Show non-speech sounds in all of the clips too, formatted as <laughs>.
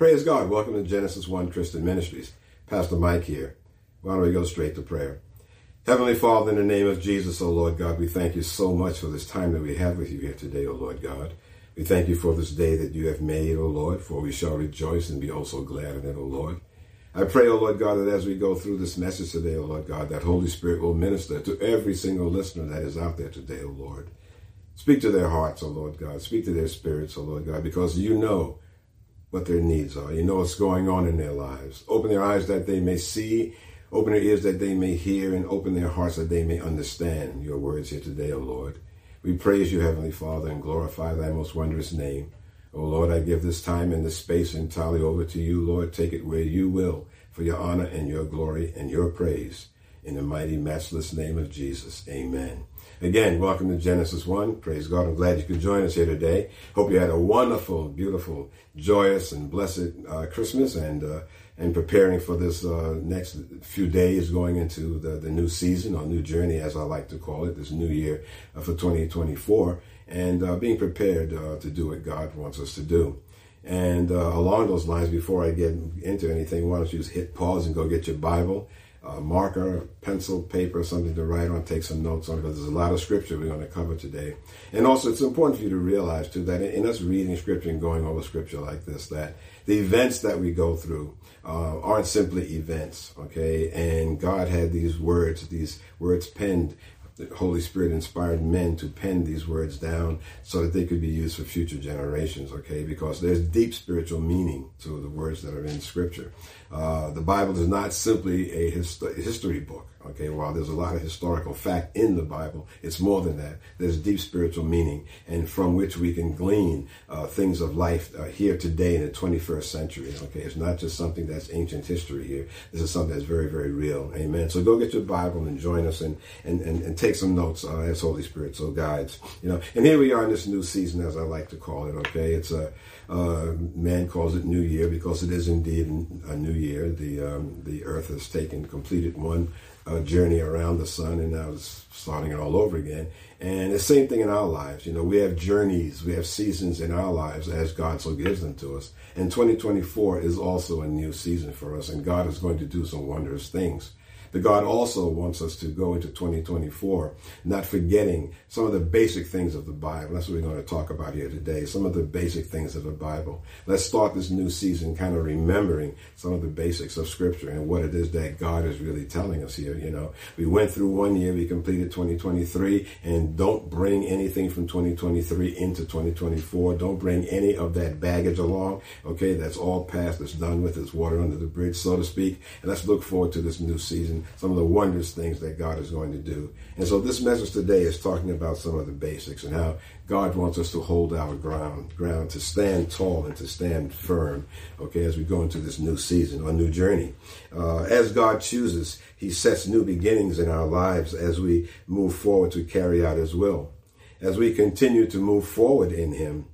Praise God. Welcome to Genesis 1 Christian Ministries. Pastor Mike here. Why don't we go straight to prayer? Heavenly Father, in the name of Jesus, O oh Lord God, we thank you so much for this time that we have with you here today, O oh Lord God. We thank you for this day that you have made, O Lord, for we shall rejoice and be also glad in it, O Lord. I pray, O Lord God, that as we go through this message today, O Lord God, that Holy Spirit will minister to every single listener that is out there today, O Lord. Speak to their hearts, O Lord God. Speak to their spirits, O Lord God, because you know what their needs are. You know what's going on in their lives. Open their eyes that they may see, open their ears that they may hear, and open their hearts that they may understand your words here today, O Lord. We praise you, Heavenly Father, and glorify thy most wondrous name. O Lord, I give this time and this space entirely over to you, Lord. Take it where you will for your honor and your glory and your praise. In the mighty, matchless name of Jesus. Amen. Again, welcome to Genesis 1. Praise God. I'm glad you could join us here today. Hope you had a wonderful, beautiful, joyous, and blessed uh, Christmas and uh, and preparing for this uh, next few days going into the, the new season or new journey, as I like to call it, this new year uh, for 2024, and uh, being prepared uh, to do what God wants us to do. And along those lines, before I get into anything, why don't you just hit pause and go get your Bible a marker, pencil, paper, something to write on, take some notes on, because there's a lot of scripture we're going to cover today. And also, it's important for you to realize, too, that in us reading scripture and going over scripture like this, that the events that we go through uh, aren't simply events, okay? And God had these words, these words penned the Holy Spirit inspired men to pen these words down so that they could be used for future generations, okay? Because there's deep spiritual meaning to the words that are in Scripture. Uh, the Bible is not simply a hist- history book. Okay, while there's a lot of historical fact in the Bible, it's more than that. There's deep spiritual meaning, and from which we can glean uh, things of life uh, here today in the 21st century. Okay, it's not just something that's ancient history here. This is something that's very, very real. Amen. So go get your Bible and join us and and and, and take some notes uh, as Holy Spirit so guides. You know, and here we are in this new season, as I like to call it. Okay, it's a uh, man calls it New Year because it is indeed a new year. The um, the Earth has taken completed one uh, journey around the sun, and now it's starting it all over again. And the same thing in our lives. You know, we have journeys, we have seasons in our lives as God so gives them to us. And 2024 is also a new season for us, and God is going to do some wondrous things. But God also wants us to go into 2024 not forgetting some of the basic things of the Bible. That's what we're going to talk about here today. Some of the basic things of the Bible. Let's start this new season kind of remembering some of the basics of Scripture and what it is that God is really telling us here. You know, we went through one year, we completed 2023, and don't bring anything from 2023 into 2024. Don't bring any of that baggage along. Okay, that's all past. It's done with. It's water under the bridge, so to speak. And let's look forward to this new season some of the wondrous things that God is going to do. And so this message today is talking about some of the basics and how God wants us to hold our ground, ground to stand tall and to stand firm, okay, as we go into this new season or new journey. Uh, as God chooses, He sets new beginnings in our lives as we move forward to carry out His will. As we continue to move forward in Him,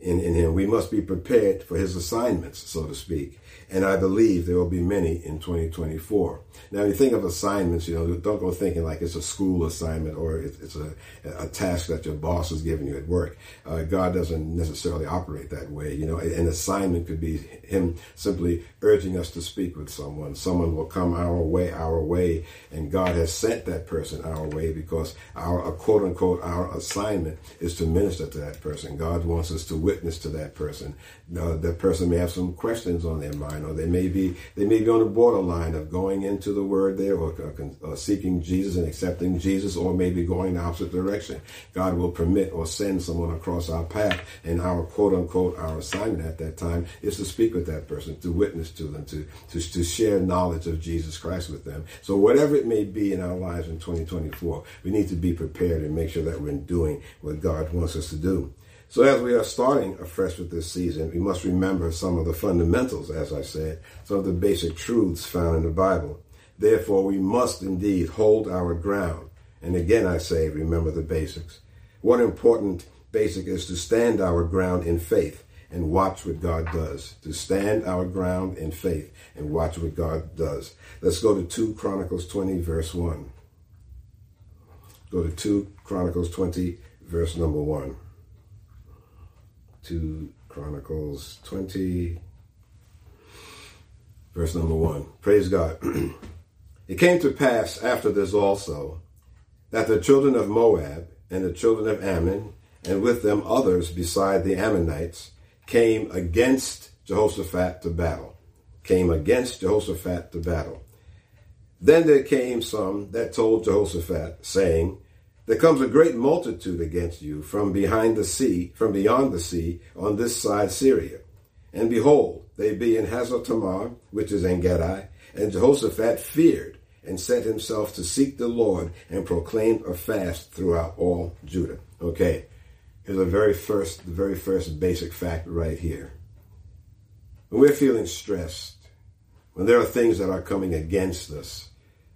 in, in Him, we must be prepared for His assignments, so to speak and I believe there will be many in 2024. Now, you think of assignments, you know, don't go thinking like it's a school assignment or it's a, a task that your boss is giving you at work. Uh, God doesn't necessarily operate that way. You know, an assignment could be Him simply urging us to speak with someone. Someone will come our way, our way, and God has sent that person our way because our quote unquote our assignment is to minister to that person. God wants us to witness to that person. Uh, that person may have some questions on their mind or they may be they may be on the borderline of going into the Word there, or, or seeking Jesus and accepting Jesus, or maybe going the opposite direction. God will permit or send someone across our path, and our quote unquote our assignment at that time is to speak with that person, to witness to them, to to, to share knowledge of Jesus Christ with them. So whatever it may be in our lives in 2024, we need to be prepared and make sure that we're doing what God wants us to do. So as we are starting afresh with this season, we must remember some of the fundamentals, as I said, some of the basic truths found in the Bible. Therefore, we must indeed hold our ground. And again, I say, remember the basics. One important basic is to stand our ground in faith and watch what God does. To stand our ground in faith and watch what God does. Let's go to 2 Chronicles 20, verse 1. Go to 2 Chronicles 20, verse number 1. 2 Chronicles 20, verse number one. Praise God. <clears throat> it came to pass after this also that the children of Moab and the children of Ammon, and with them others beside the Ammonites, came against Jehoshaphat to battle. Came against Jehoshaphat to battle. Then there came some that told Jehoshaphat, saying, There comes a great multitude against you from behind the sea, from beyond the sea, on this side Syria. And behold, they be in Hazar Tamar, which is En Gedi, and Jehoshaphat feared and set himself to seek the Lord and proclaimed a fast throughout all Judah. Okay, here's the very first, the very first basic fact right here. When we're feeling stressed, when there are things that are coming against us,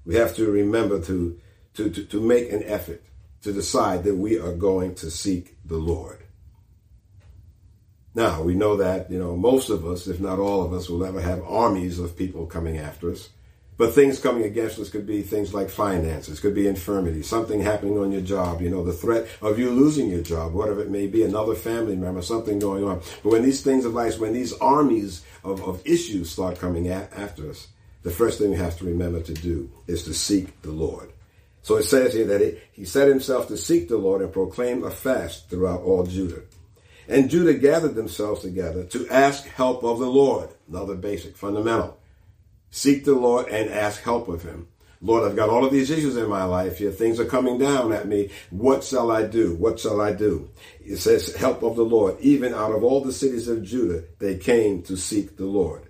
we have to remember to, to, to, to make an effort to decide that we are going to seek the Lord. Now, we know that, you know, most of us, if not all of us, will ever have armies of people coming after us. But things coming against us could be things like finances, could be infirmity, something happening on your job, you know, the threat of you losing your job, whatever it may be, another family member, something going on. But when these things of life, when these armies of, of issues start coming at, after us, the first thing we have to remember to do is to seek the Lord. So it says here that he, set himself to seek the Lord and proclaim a fast throughout all Judah. And Judah gathered themselves together to ask help of the Lord. Another basic, fundamental. Seek the Lord and ask help of him. Lord, I've got all of these issues in my life here. Things are coming down at me. What shall I do? What shall I do? It says, help of the Lord. Even out of all the cities of Judah, they came to seek the Lord.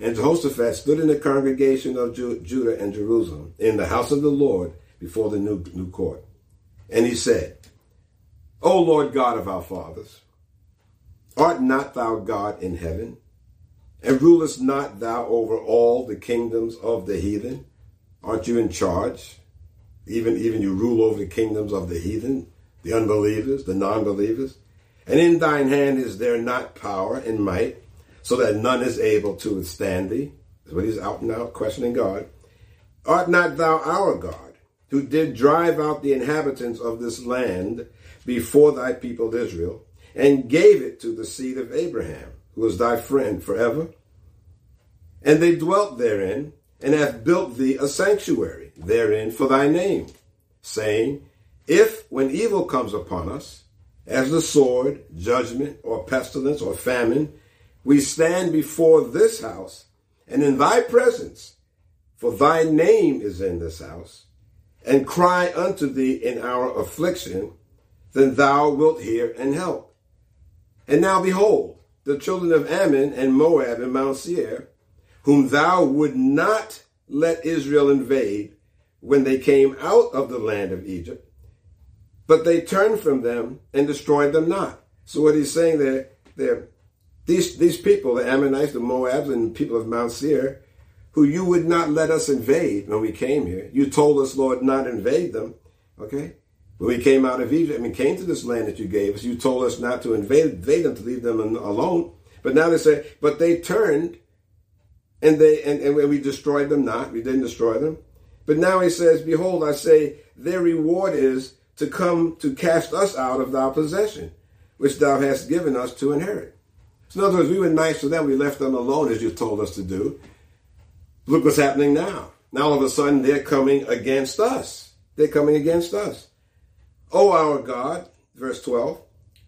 And Jehoshaphat stood in the congregation of Judah and Jerusalem in the house of the Lord before the new, new court. And he said, O Lord God of our fathers, art not thou God in heaven? And rulest not thou over all the kingdoms of the heathen? Aren't you in charge? Even, even you rule over the kingdoms of the heathen, the unbelievers, the non-believers. And in thine hand is there not power and might, so that none is able to withstand thee. That's what he's out now questioning God. Art not thou our God, who did drive out the inhabitants of this land before thy people Israel, and gave it to the seed of Abraham? who was thy friend forever. And they dwelt therein, and have built thee a sanctuary therein for thy name, saying, If when evil comes upon us, as the sword, judgment, or pestilence, or famine, we stand before this house, and in thy presence, for thy name is in this house, and cry unto thee in our affliction, then thou wilt hear and help. And now behold, the children of Ammon and Moab and Mount Seir, whom thou would not let Israel invade when they came out of the land of Egypt, but they turned from them and destroyed them not. So what he's saying there, there these, these people, the Ammonites, the Moabs, and people of Mount Seir, who you would not let us invade when we came here. You told us, Lord, not invade them. Okay? When we came out of Egypt and came to this land that you gave us, you told us not to invade, invade them, to leave them alone. But now they say, but they turned and they and, and we destroyed them not. We didn't destroy them. But now he says, Behold, I say, their reward is to come to cast us out of thy possession, which thou hast given us to inherit. So in other words, we were nice to them. We left them alone as you told us to do. Look what's happening now. Now all of a sudden they're coming against us. They're coming against us. O our God, verse 12,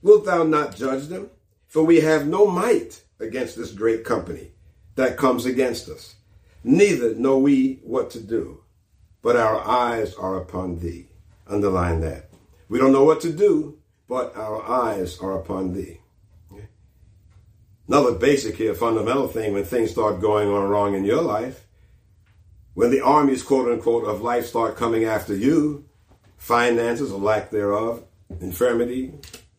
wilt thou not judge them? For we have no might against this great company that comes against us. Neither know we what to do, but our eyes are upon thee. Underline that. We don't know what to do, but our eyes are upon thee. Another basic here, fundamental thing when things start going on wrong in your life, when the armies, quote unquote, of life start coming after you, finances or lack thereof, infirmity,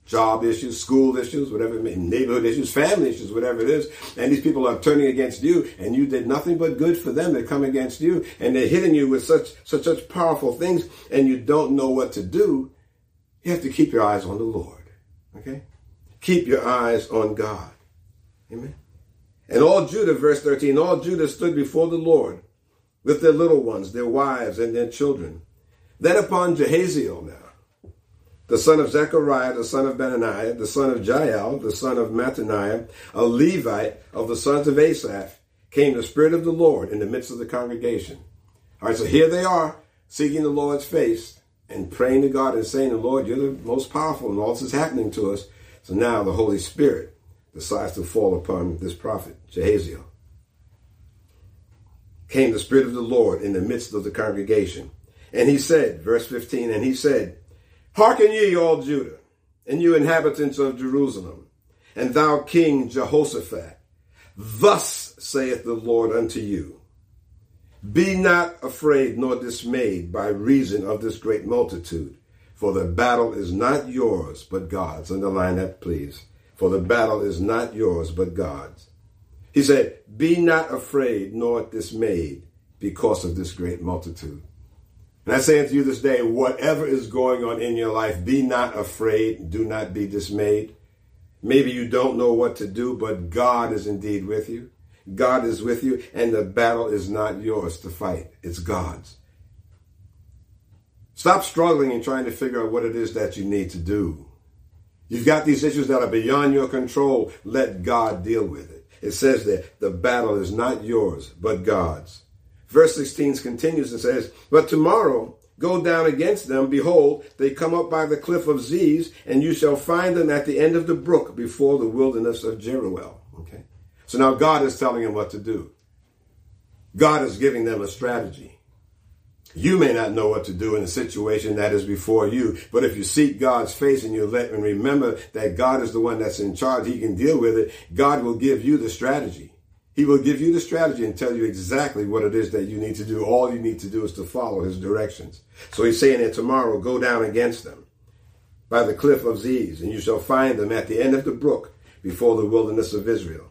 job issues, school issues, whatever it may, neighborhood issues, family issues, whatever it is, and these people are turning against you, and you did nothing but good for them. They come against you, and they're hitting you with such such such powerful things, and you don't know what to do. You have to keep your eyes on the Lord. Okay, keep your eyes on God. Amen. And all Judah, verse thirteen, all Judah stood before the Lord with their little ones, their wives, and their children. Then upon Jahaziel now, the son of Zechariah, the son of Benaniah, the son of Jael, the son of Mattaniah, a Levite of the sons of Asaph, came the Spirit of the Lord in the midst of the congregation. All right, so here they are seeking the Lord's face and praying to God and saying, the Lord, you're the most powerful and all this is happening to us. So now the Holy Spirit decides to fall upon this prophet, Jahaziel. Came the Spirit of the Lord in the midst of the congregation. And he said, verse 15, and he said, Hearken ye, all Judah, and you inhabitants of Jerusalem, and thou King Jehoshaphat, thus saith the Lord unto you, Be not afraid nor dismayed by reason of this great multitude, for the battle is not yours, but God's. Underline that, please. For the battle is not yours, but God's. He said, Be not afraid nor dismayed because of this great multitude. And I say unto you this day, whatever is going on in your life, be not afraid, do not be dismayed. Maybe you don't know what to do, but God is indeed with you. God is with you, and the battle is not yours to fight. It's God's. Stop struggling and trying to figure out what it is that you need to do. You've got these issues that are beyond your control. Let God deal with it. It says that the battle is not yours, but God's. Verse 16 continues and says, But tomorrow go down against them. Behold, they come up by the cliff of Ziz, and you shall find them at the end of the brook before the wilderness of Jeruel. Okay. So now God is telling them what to do. God is giving them a strategy. You may not know what to do in the situation that is before you, but if you seek God's face and you let and remember that God is the one that's in charge, He can deal with it. God will give you the strategy. He will give you the strategy and tell you exactly what it is that you need to do. All you need to do is to follow his directions. So he's saying that tomorrow go down against them by the cliff of Ziz, and you shall find them at the end of the brook before the wilderness of Jeruel.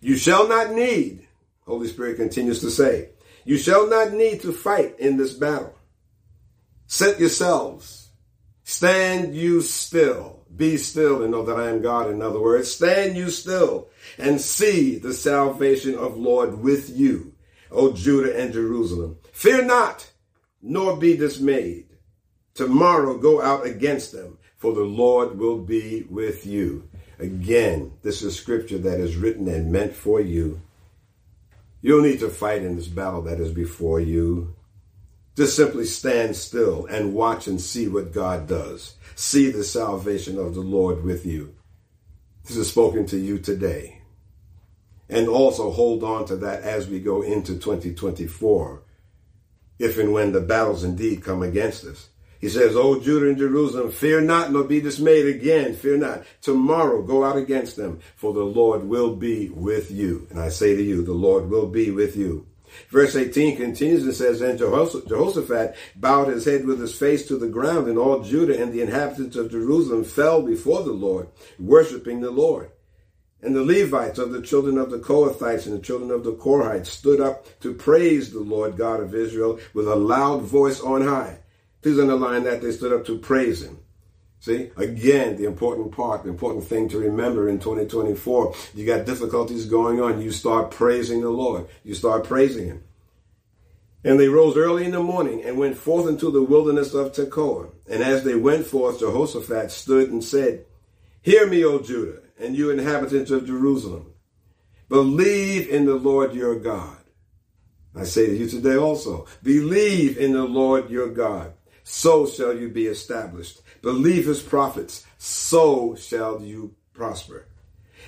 You shall not need, Holy Spirit continues to say, you shall not need to fight in this battle. Set yourselves, stand you still be still and know that I am God. In other words, stand you still and see the salvation of Lord with you, O Judah and Jerusalem. Fear not, nor be dismayed. Tomorrow go out against them, for the Lord will be with you. Again, this is scripture that is written and meant for you. You'll need to fight in this battle that is before you. Just simply stand still and watch and see what God does. See the salvation of the Lord with you. This is spoken to you today. And also hold on to that as we go into 2024, if and when the battles indeed come against us. He says, O Judah and Jerusalem, fear not, nor be dismayed again. Fear not. Tomorrow go out against them, for the Lord will be with you. And I say to you, the Lord will be with you. Verse 18 continues and says, And Jehoshaphat bowed his head with his face to the ground, and all Judah and the inhabitants of Jerusalem fell before the Lord, worshiping the Lord. And the Levites of the children of the Kohathites and the children of the Korhites stood up to praise the Lord God of Israel with a loud voice on high. Please underline that they stood up to praise him. See, again, the important part, the important thing to remember in 2024, you got difficulties going on. You start praising the Lord. You start praising Him. And they rose early in the morning and went forth into the wilderness of Tekoa. And as they went forth, Jehoshaphat stood and said, Hear me, O Judah, and you inhabitants of Jerusalem. Believe in the Lord your God. I say to you today also, believe in the Lord your God. So shall you be established. Believe his prophets, so shall you prosper.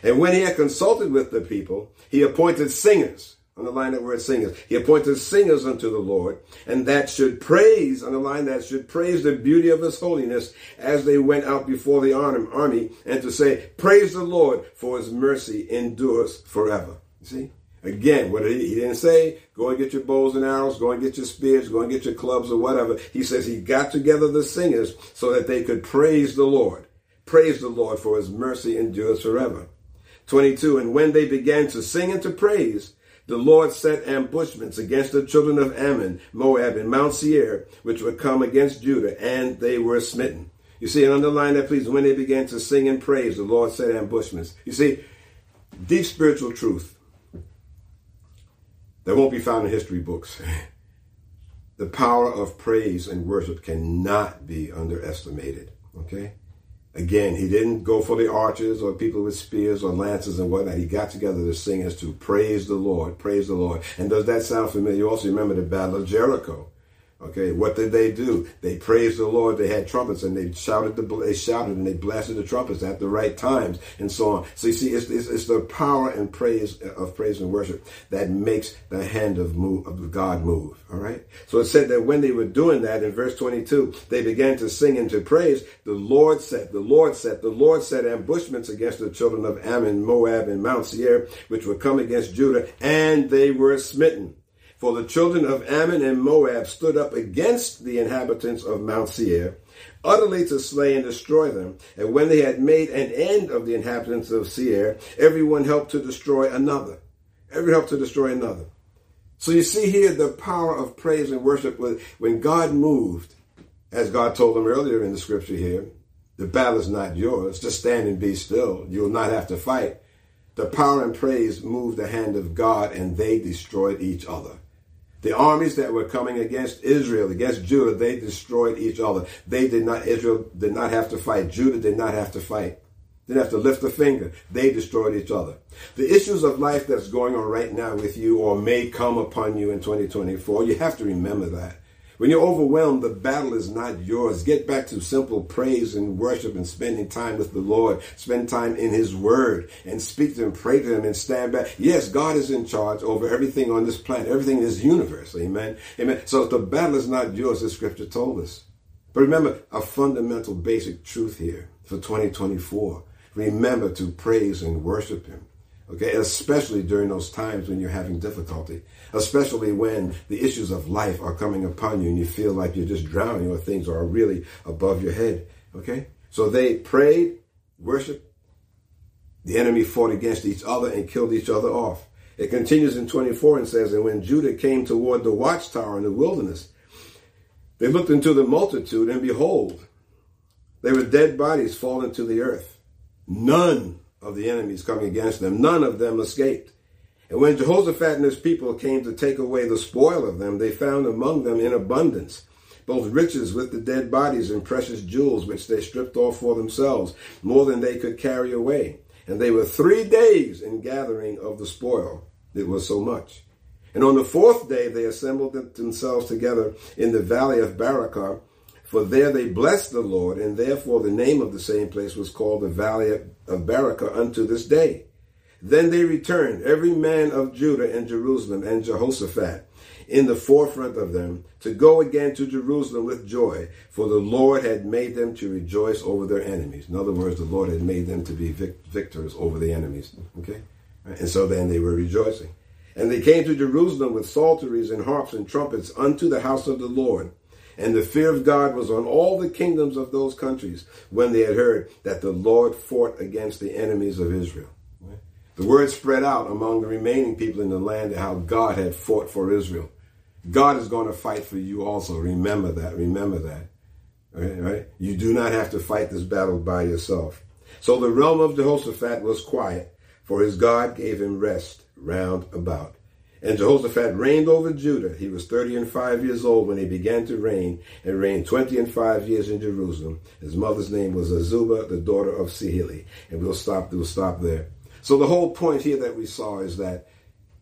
And when he had consulted with the people, he appointed singers. Underline that word singers. He appointed singers unto the Lord, and that should praise, underline that should praise the beauty of his holiness as they went out before the army, and to say, Praise the Lord, for his mercy endures forever. You see? Again, what he, he didn't say, go and get your bows and arrows, go and get your spears, go and get your clubs or whatever. He says he got together the singers so that they could praise the Lord. Praise the Lord for his mercy endures forever. 22. And when they began to sing and to praise, the Lord set ambushments against the children of Ammon, Moab, and Mount Seir, which would come against Judah, and they were smitten. You see, and underline that, please. When they began to sing and praise, the Lord set ambushments. You see, deep spiritual truth that won't be found in history books. <laughs> the power of praise and worship cannot be underestimated. Okay? Again, he didn't go for the archers or people with spears or lances and whatnot. He got together to sing as to praise the Lord, praise the Lord. And does that sound familiar? You also remember the Battle of Jericho. Okay, what did they do? They praised the Lord. They had trumpets and they shouted the they shouted and they blasted the trumpets at the right times and so on. So you see, it's, it's, it's the power and praise of praise and worship that makes the hand of move of God move. All right. So it said that when they were doing that in verse 22, they began to sing and to praise. The Lord set, the Lord set, the Lord set ambushments against the children of Ammon, Moab, and Mount Seir, which would come against Judah, and they were smitten. For the children of Ammon and Moab stood up against the inhabitants of Mount Seir, utterly to slay and destroy them. And when they had made an end of the inhabitants of Seir, everyone helped to destroy another. Every helped to destroy another. So you see here the power of praise and worship when God moved, as God told them earlier in the scripture here, the battle is not yours. Just stand and be still. You'll not have to fight. The power and praise moved the hand of God and they destroyed each other. The armies that were coming against Israel, against Judah, they destroyed each other. They did not, Israel did not have to fight. Judah did not have to fight. Didn't have to lift a finger. They destroyed each other. The issues of life that's going on right now with you or may come upon you in 2024, you have to remember that. When you're overwhelmed, the battle is not yours. Get back to simple praise and worship and spending time with the Lord. Spend time in His Word and speak to Him, pray to Him, and stand back. Yes, God is in charge over everything on this planet, everything in this universe. Amen. Amen. So the battle is not yours, as Scripture told us. But remember a fundamental basic truth here for 2024. Remember to praise and worship Him. Okay, especially during those times when you're having difficulty, especially when the issues of life are coming upon you and you feel like you're just drowning or things are really above your head. Okay, so they prayed, worshiped. The enemy fought against each other and killed each other off. It continues in 24 and says, And when Judah came toward the watchtower in the wilderness, they looked into the multitude, and behold, they were dead bodies fallen to the earth. None of the enemies coming against them. None of them escaped. And when Jehoshaphat and his people came to take away the spoil of them, they found among them in abundance both riches with the dead bodies and precious jewels, which they stripped off for themselves, more than they could carry away. And they were three days in gathering of the spoil. It was so much. And on the fourth day they assembled themselves together in the valley of Berachah, for there they blessed the Lord, and therefore the name of the same place was called the Valley of Berachah unto this day. Then they returned, every man of Judah and Jerusalem and Jehoshaphat, in the forefront of them, to go again to Jerusalem with joy, for the Lord had made them to rejoice over their enemies. In other words, the Lord had made them to be victors over the enemies. Okay? And so then they were rejoicing. And they came to Jerusalem with psalteries and harps and trumpets unto the house of the Lord. And the fear of God was on all the kingdoms of those countries when they had heard that the Lord fought against the enemies of Israel. The word spread out among the remaining people in the land how God had fought for Israel. God is going to fight for you also. Remember that. Remember that. Right, right? You do not have to fight this battle by yourself. So the realm of Jehoshaphat was quiet, for his God gave him rest round about. And Jehoshaphat reigned over Judah. He was thirty and five years old when he began to reign, and reigned twenty and five years in Jerusalem. His mother's name was Azubah, the daughter of Shilhi. And we'll stop, we'll stop there. So the whole point here that we saw is that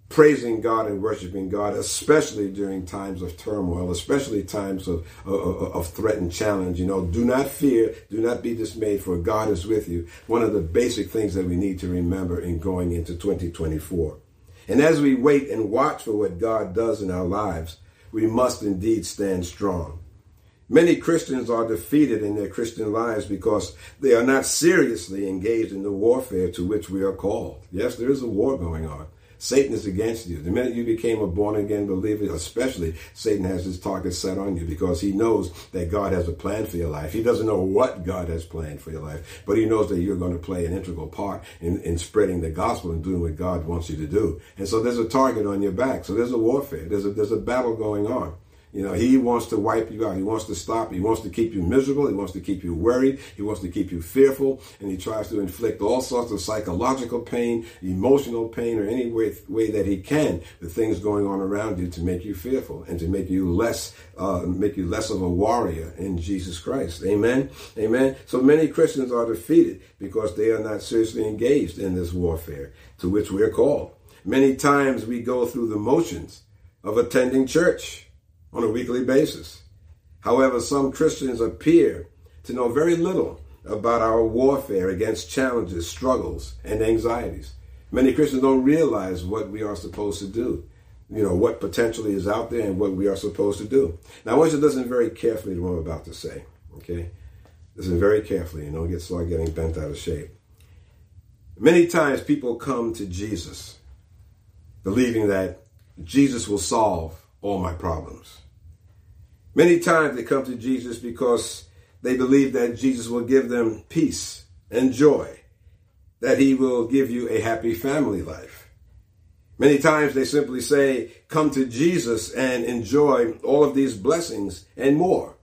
praising God and worshiping God, especially during times of turmoil, especially times of, of, of, threat and challenge. You know, do not fear, do not be dismayed, for God is with you. One of the basic things that we need to remember in going into 2024. And as we wait and watch for what God does in our lives, we must indeed stand strong. Many Christians are defeated in their Christian lives because they are not seriously engaged in the warfare to which we are called. Yes, there is a war going on. Satan is against you. The minute you became a born again believer, especially, Satan has his target set on you because he knows that God has a plan for your life. He doesn't know what God has planned for your life, but he knows that you're going to play an integral part in, in spreading the gospel and doing what God wants you to do. And so there's a target on your back. So there's a warfare. There's a, there's a battle going on. You know, he wants to wipe you out. He wants to stop. He wants to keep you miserable. He wants to keep you worried. He wants to keep you fearful. And he tries to inflict all sorts of psychological pain, emotional pain, or any way, way that he can, the things going on around you to make you fearful and to make you less, uh, make you less of a warrior in Jesus Christ. Amen. Amen. So many Christians are defeated because they are not seriously engaged in this warfare to which we're called. Many times we go through the motions of attending church on a weekly basis. However, some Christians appear to know very little about our warfare against challenges, struggles, and anxieties. Many Christians don't realize what we are supposed to do, you know, what potentially is out there and what we are supposed to do. Now, I want you to listen very carefully to what I'm about to say, okay? Listen very carefully and don't get start getting bent out of shape. Many times people come to Jesus believing that Jesus will solve all my problems. Many times they come to Jesus because they believe that Jesus will give them peace and joy, that he will give you a happy family life. Many times they simply say, come to Jesus and enjoy all of these blessings and more.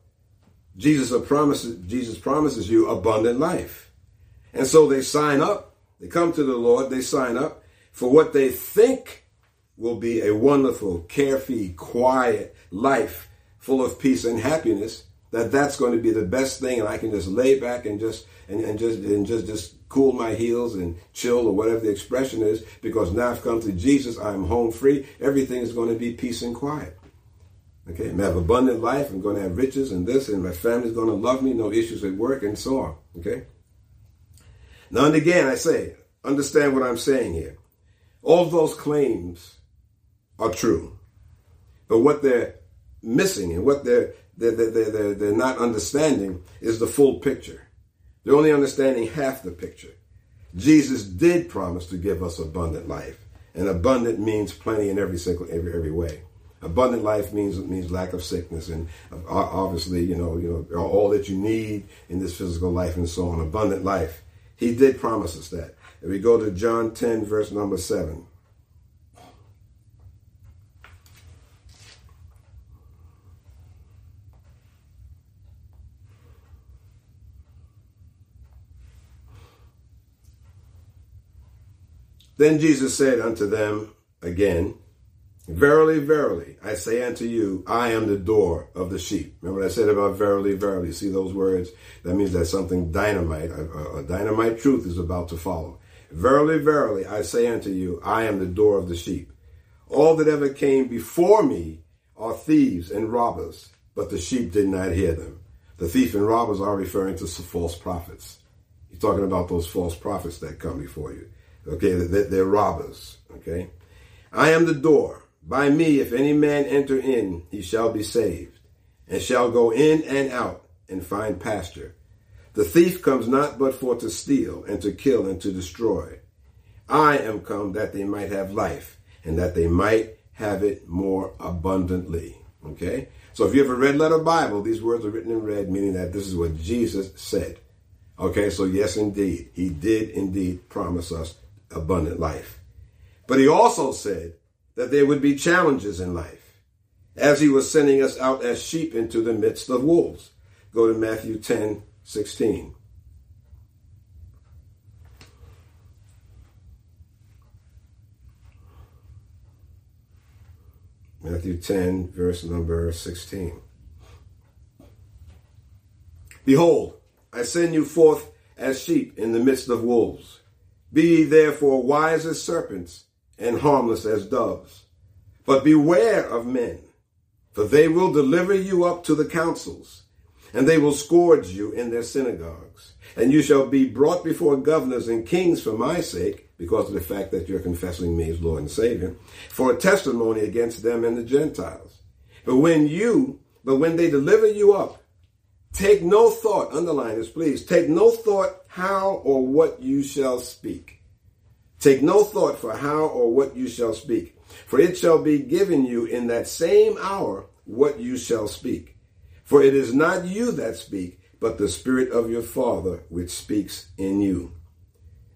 Jesus promises, Jesus promises you abundant life. And so they sign up, they come to the Lord, they sign up for what they think will be a wonderful, carefree, quiet life full of peace and happiness, that that's going to be the best thing and I can just lay back and just and, and just and just just cool my heels and chill or whatever the expression is because now I've come to Jesus, I'm home free, everything is going to be peace and quiet. Okay, I'm going to have abundant life, I'm going to have riches and this, and my family's going to love me, no issues at work, and so on. Okay. Now and again, I say, understand what I'm saying here. All those claims are true. But what they're missing and what they're, they're, they're, they're, they're not understanding is the full picture. They're only understanding half the picture. Jesus did promise to give us abundant life. And abundant means plenty in every single every every way. Abundant life means means lack of sickness and obviously you know you know all that you need in this physical life and so on. Abundant life. He did promise us that. If we go to John 10 verse number 7. Then Jesus said unto them again, Verily, verily, I say unto you, I am the door of the sheep. Remember what I said about verily, verily. See those words? That means that something dynamite, a, a dynamite truth is about to follow. Verily, verily, I say unto you, I am the door of the sheep. All that ever came before me are thieves and robbers, but the sheep did not hear them. The thief and robbers are referring to false prophets. He's talking about those false prophets that come before you. Okay, they're robbers. Okay. I am the door. By me, if any man enter in, he shall be saved, and shall go in and out and find pasture. The thief comes not but for to steal, and to kill, and to destroy. I am come that they might have life, and that they might have it more abundantly. Okay? So if you have a red letter Bible, these words are written in red, meaning that this is what Jesus said. Okay, so yes, indeed, he did indeed promise us abundant life. But he also said that there would be challenges in life as he was sending us out as sheep into the midst of wolves. Go to Matthew 10 16. Matthew 10, verse number 16. Behold, I send you forth as sheep in the midst of wolves. Be ye therefore wise as serpents and harmless as doves. But beware of men, for they will deliver you up to the councils, and they will scourge you in their synagogues. And you shall be brought before governors and kings for my sake, because of the fact that you're confessing me as Lord and Savior, for a testimony against them and the Gentiles. But when you, but when they deliver you up, Take no thought, underline this please, take no thought how or what you shall speak. Take no thought for how or what you shall speak, for it shall be given you in that same hour what you shall speak. For it is not you that speak, but the Spirit of your Father which speaks in you.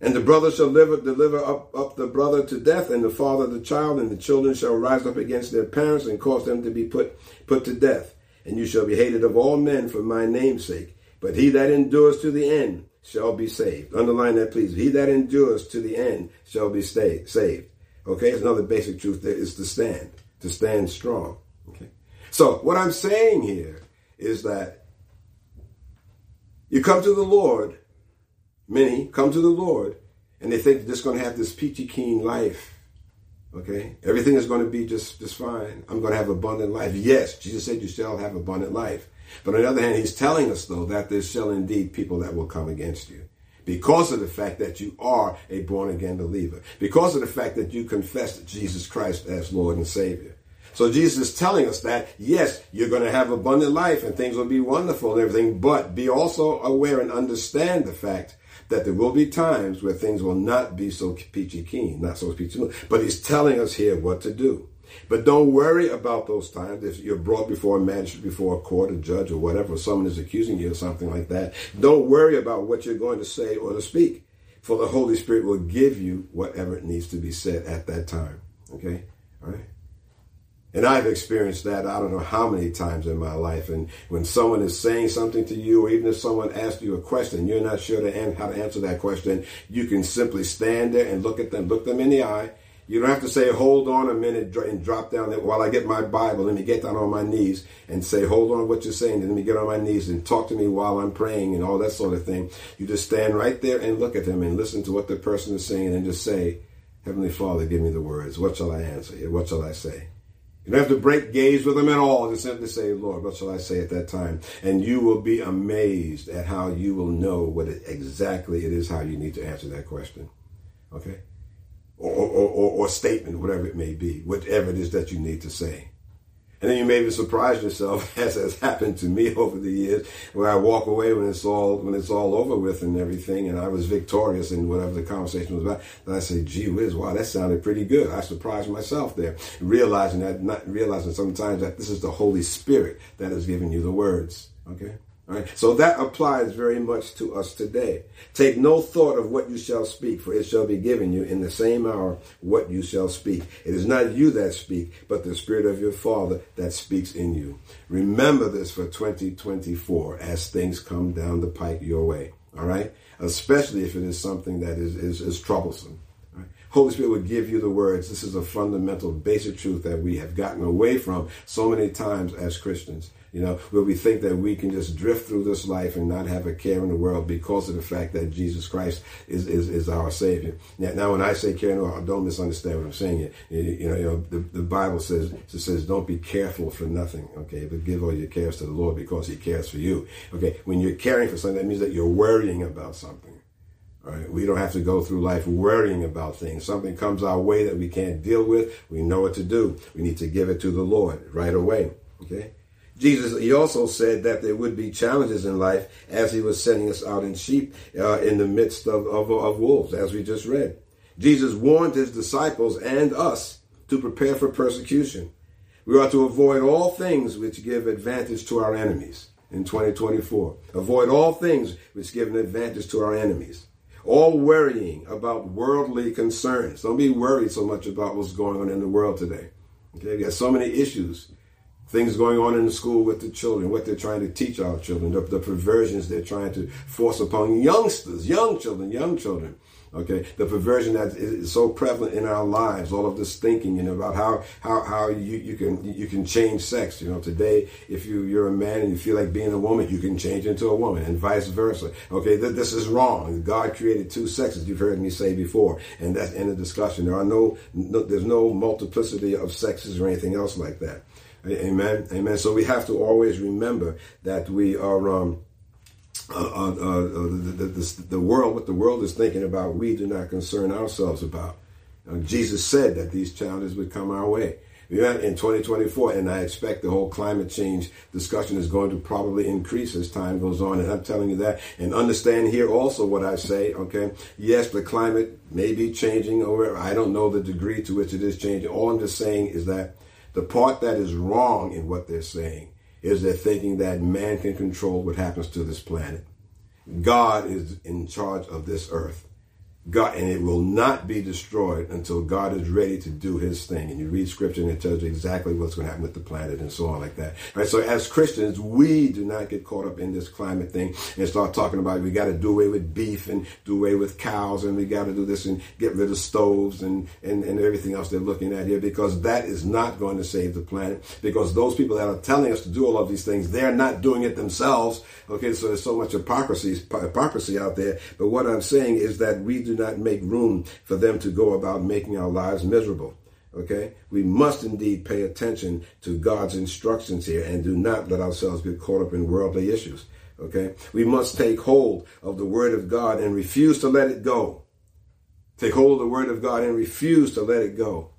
And the brother shall deliver, deliver up, up the brother to death, and the father the child, and the children shall rise up against their parents and cause them to be put, put to death. And you shall be hated of all men for my name's sake. But he that endures to the end shall be saved. Underline that, please. He that endures to the end shall be saved. Okay, it's another basic truth there is to stand, to stand strong. Okay. So what I'm saying here is that you come to the Lord, many come to the Lord, and they think they're just going to have this peachy keen life. Okay? Everything is going to be just, just fine. I'm going to have abundant life. Yes, Jesus said you shall have abundant life. But on the other hand, he's telling us, though, that there shall indeed people that will come against you because of the fact that you are a born again believer, because of the fact that you confess Jesus Christ as Lord and Savior. So Jesus is telling us that, yes, you're going to have abundant life and things will be wonderful and everything, but be also aware and understand the fact that there will be times where things will not be so peachy keen, not so peachy keen. But he's telling us here what to do. But don't worry about those times. If you're brought before a magistrate, before a court, a judge, or whatever, someone is accusing you of something like that, don't worry about what you're going to say or to speak. For the Holy Spirit will give you whatever needs to be said at that time. Okay? All right? And I've experienced that I don't know how many times in my life. And when someone is saying something to you, or even if someone asks you a question, you're not sure to how to answer that question, you can simply stand there and look at them, look them in the eye, you don't have to say, hold on a minute and drop down there while I get my Bible. Let me get down on my knees and say, hold on what you're saying. Let me get on my knees and talk to me while I'm praying and all that sort of thing. You just stand right there and look at them and listen to what the person is saying and just say, Heavenly Father, give me the words. What shall I answer? What shall I say? You don't have to break gaze with them at all. Just simply say, Lord, what shall I say at that time? And you will be amazed at how you will know what it, exactly it is how you need to answer that question. Okay? or, or, or, or statement, whatever it may be, whatever it is that you need to say. And then you may be surprised yourself, <laughs> as has happened to me <laughs> over the years, where I walk away when it's all when it's all over with and everything, and I was victorious in whatever the conversation was about. And I say, "Gee whiz, wow, that sounded pretty good." I surprised myself there, realizing that, not realizing sometimes that this is the Holy Spirit that is giving you the words. Okay. Right? So that applies very much to us today. Take no thought of what you shall speak, for it shall be given you in the same hour what you shall speak. It is not you that speak, but the Spirit of your Father that speaks in you. Remember this for 2024 as things come down the pike your way. All right? Especially if it is something that is, is, is troublesome. Holy Spirit would give you the words. This is a fundamental, basic truth that we have gotten away from so many times as Christians. You know, where we think that we can just drift through this life and not have a care in the world because of the fact that Jesus Christ is, is, is our Savior. Now, now, when I say care in the world, don't misunderstand what I'm saying. You, you know, you know the, the Bible says, it says, don't be careful for nothing, okay, but give all your cares to the Lord because He cares for you. Okay, when you're caring for something, that means that you're worrying about something. Right, we don't have to go through life worrying about things. Something comes our way that we can't deal with. We know what to do. We need to give it to the Lord right away. Okay. Jesus, he also said that there would be challenges in life as he was sending us out in sheep uh, in the midst of, of, of wolves, as we just read. Jesus warned his disciples and us to prepare for persecution. We are to avoid all things which give advantage to our enemies in 2024. Avoid all things which give an advantage to our enemies. All worrying about worldly concerns. Don't be worried so much about what's going on in the world today. Okay, we got so many issues things going on in the school with the children, what they're trying to teach our children, the, the, perversions they're trying to force upon youngsters, young children, young children. Okay, the perversion that is so prevalent in our lives, all of this thinking, you know, about how how how you, you can you can change sex. You know, today if you you're a man and you feel like being a woman, you can change into a woman, and vice versa. Okay, th- this is wrong. God created two sexes. You've heard me say before, and that's in the discussion. There are no, no there's no multiplicity of sexes or anything else like that. Amen. Amen. So we have to always remember that we are um, uh, uh, uh, the, the, the, world, what the world is thinking about, we do not concern ourselves about. Jesus said that these challenges would come our way. In 2024, and I expect the whole climate change discussion is going to probably increase as time goes on. And I'm telling you that. And understand here also what I say, okay? Yes, the climate may be changing, or I don't know the degree to which it is changing. All I'm just saying is that the part that is wrong in what they're saying is they're thinking that man can control what happens to this planet. God is in charge of this earth. God, and it will not be destroyed until God is ready to do his thing. And you read scripture and it tells you exactly what's going to happen with the planet and so on like that. All right. So as Christians, we do not get caught up in this climate thing and start talking about we got to do away with beef and do away with cows and we got to do this and get rid of stoves and, and, and everything else they're looking at here because that is not going to save the planet because those people that are telling us to do all of these things, they're not doing it themselves. Okay. So there's so much hypocrisy, hypocrisy out there. But what I'm saying is that we do not make room for them to go about making our lives miserable. Okay? We must indeed pay attention to God's instructions here and do not let ourselves get caught up in worldly issues. Okay? We must take hold of the Word of God and refuse to let it go. Take hold of the Word of God and refuse to let it go.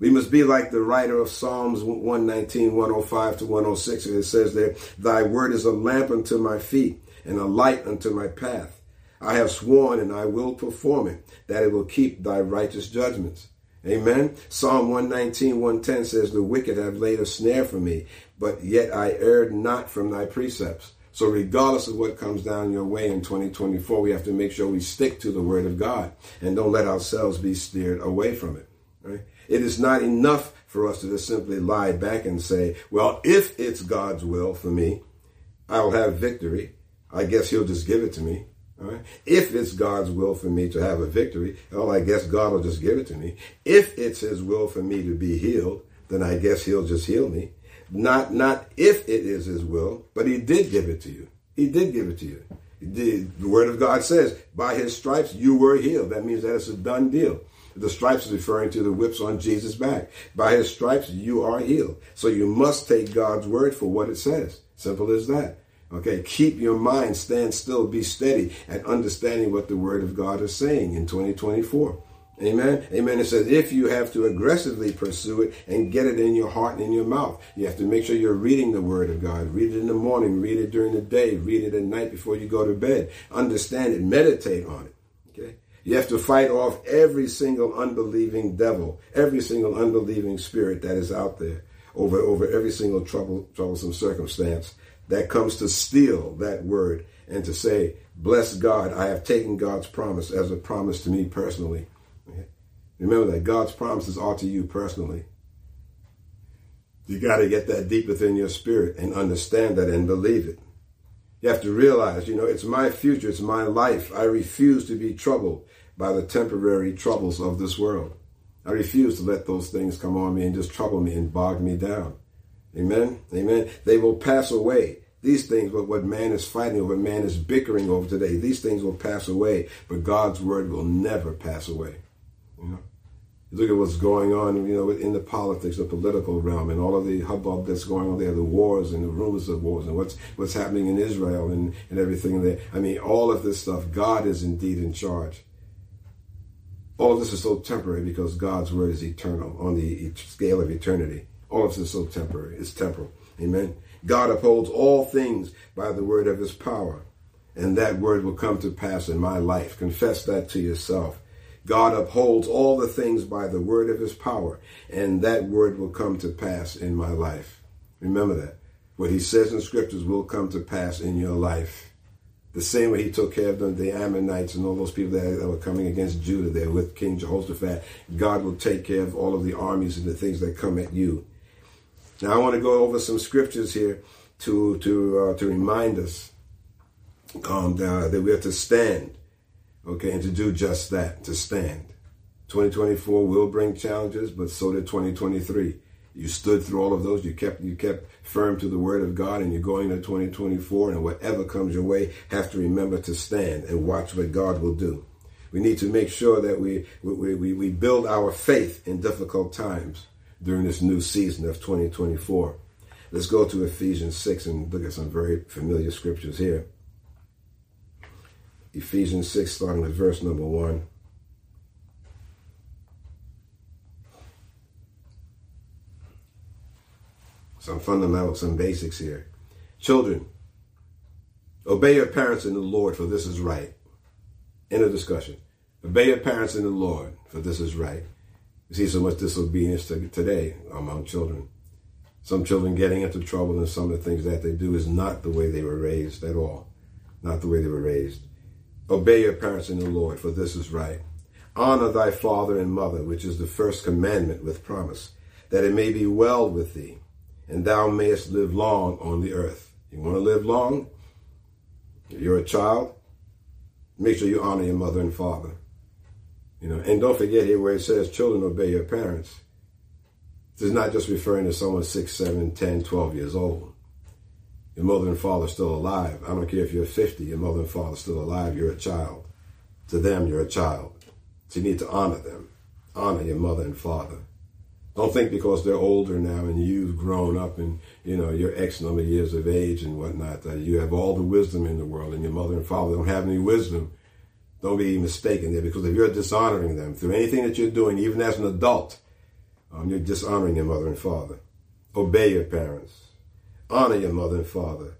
We must be like the writer of Psalms 119, 105 to 106. And it says there, Thy word is a lamp unto my feet and a light unto my path. I have sworn and I will perform it, that it will keep thy righteous judgments. Amen. Psalm 119, 110 says, The wicked have laid a snare for me, but yet I erred not from thy precepts. So regardless of what comes down your way in 2024, we have to make sure we stick to the word of God and don't let ourselves be steered away from it. Right? It is not enough for us to just simply lie back and say, well, if it's God's will for me, I'll have victory. I guess he'll just give it to me. If it's God's will for me to have a victory, well, I guess God will just give it to me. If it's His will for me to be healed, then I guess He'll just heal me. Not not if it is His will, but He did give it to you. He did give it to you. The, the Word of God says, "By His stripes you were healed." That means that it's a done deal. The stripes is referring to the whips on Jesus' back. By His stripes you are healed. So you must take God's word for what it says. Simple as that. Okay, keep your mind, stand still, be steady, and understanding what the Word of God is saying in 2024. Amen. Amen. It says if you have to aggressively pursue it and get it in your heart and in your mouth, you have to make sure you're reading the Word of God. Read it in the morning, read it during the day, read it at night before you go to bed. Understand it, meditate on it. Okay. You have to fight off every single unbelieving devil, every single unbelieving spirit that is out there over, over every single trouble, troublesome circumstance that comes to steal that word and to say, bless God, I have taken God's promise as a promise to me personally. Remember that God's promises are to you personally. You got to get that deep within your spirit and understand that and believe it. You have to realize, you know, it's my future, it's my life. I refuse to be troubled by the temporary troubles of this world. I refuse to let those things come on me and just trouble me and bog me down. Amen. Amen. They will pass away. These things, what, what man is fighting over, man is bickering over today, these things will pass away, but God's word will never pass away. You know? look at what's going on, you know, in the politics, the political realm, and all of the hubbub that's going on there, the wars and the rumors of wars, and what's what's happening in Israel and, and everything there. I mean, all of this stuff, God is indeed in charge. All of this is so temporary because God's word is eternal on the scale of eternity. All of this is so temporary. It's temporal. Amen. God upholds all things by the word of his power. And that word will come to pass in my life. Confess that to yourself. God upholds all the things by the word of his power. And that word will come to pass in my life. Remember that. What he says in scriptures will come to pass in your life. The same way he took care of the, the Ammonites and all those people that, that were coming against Judah there with King Jehoshaphat. God will take care of all of the armies and the things that come at you. Now I want to go over some scriptures here to to uh, to remind us um, that we have to stand, okay, and to do just that, to stand. 2024 will bring challenges, but so did 2023. You stood through all of those. You kept you kept firm to the word of God, and you're going to 2024. And whatever comes your way, have to remember to stand and watch what God will do. We need to make sure that we we, we, we build our faith in difficult times during this new season of 2024. Let's go to Ephesians 6 and look at some very familiar scriptures here. Ephesians 6, starting with verse number 1. Some fundamentals, some basics here. Children, obey your parents in the Lord, for this is right. End of discussion. Obey your parents in the Lord, for this is right. See so much disobedience today among children. Some children getting into trouble and some of the things that they do is not the way they were raised at all. Not the way they were raised. Obey your parents in the Lord, for this is right. Honor thy father and mother, which is the first commandment with promise, that it may be well with thee, and thou mayest live long on the earth. You want to live long? If you're a child, make sure you honor your mother and father. You know, and don't forget here where it says children obey your parents. This is not just referring to someone 6, 7, 10, 12 years old. Your mother and father are still alive. I don't care if you're 50, your mother and father are still alive. You're a child. To them, you're a child. So you need to honor them. Honor your mother and father. Don't think because they're older now and you've grown up and you know you're X number of years of age and whatnot that you have all the wisdom in the world and your mother and father don't have any wisdom. Don't be mistaken there because if you're dishonoring them through anything that you're doing, even as an adult, um, you're dishonoring your mother and father. Obey your parents. Honor your mother and father,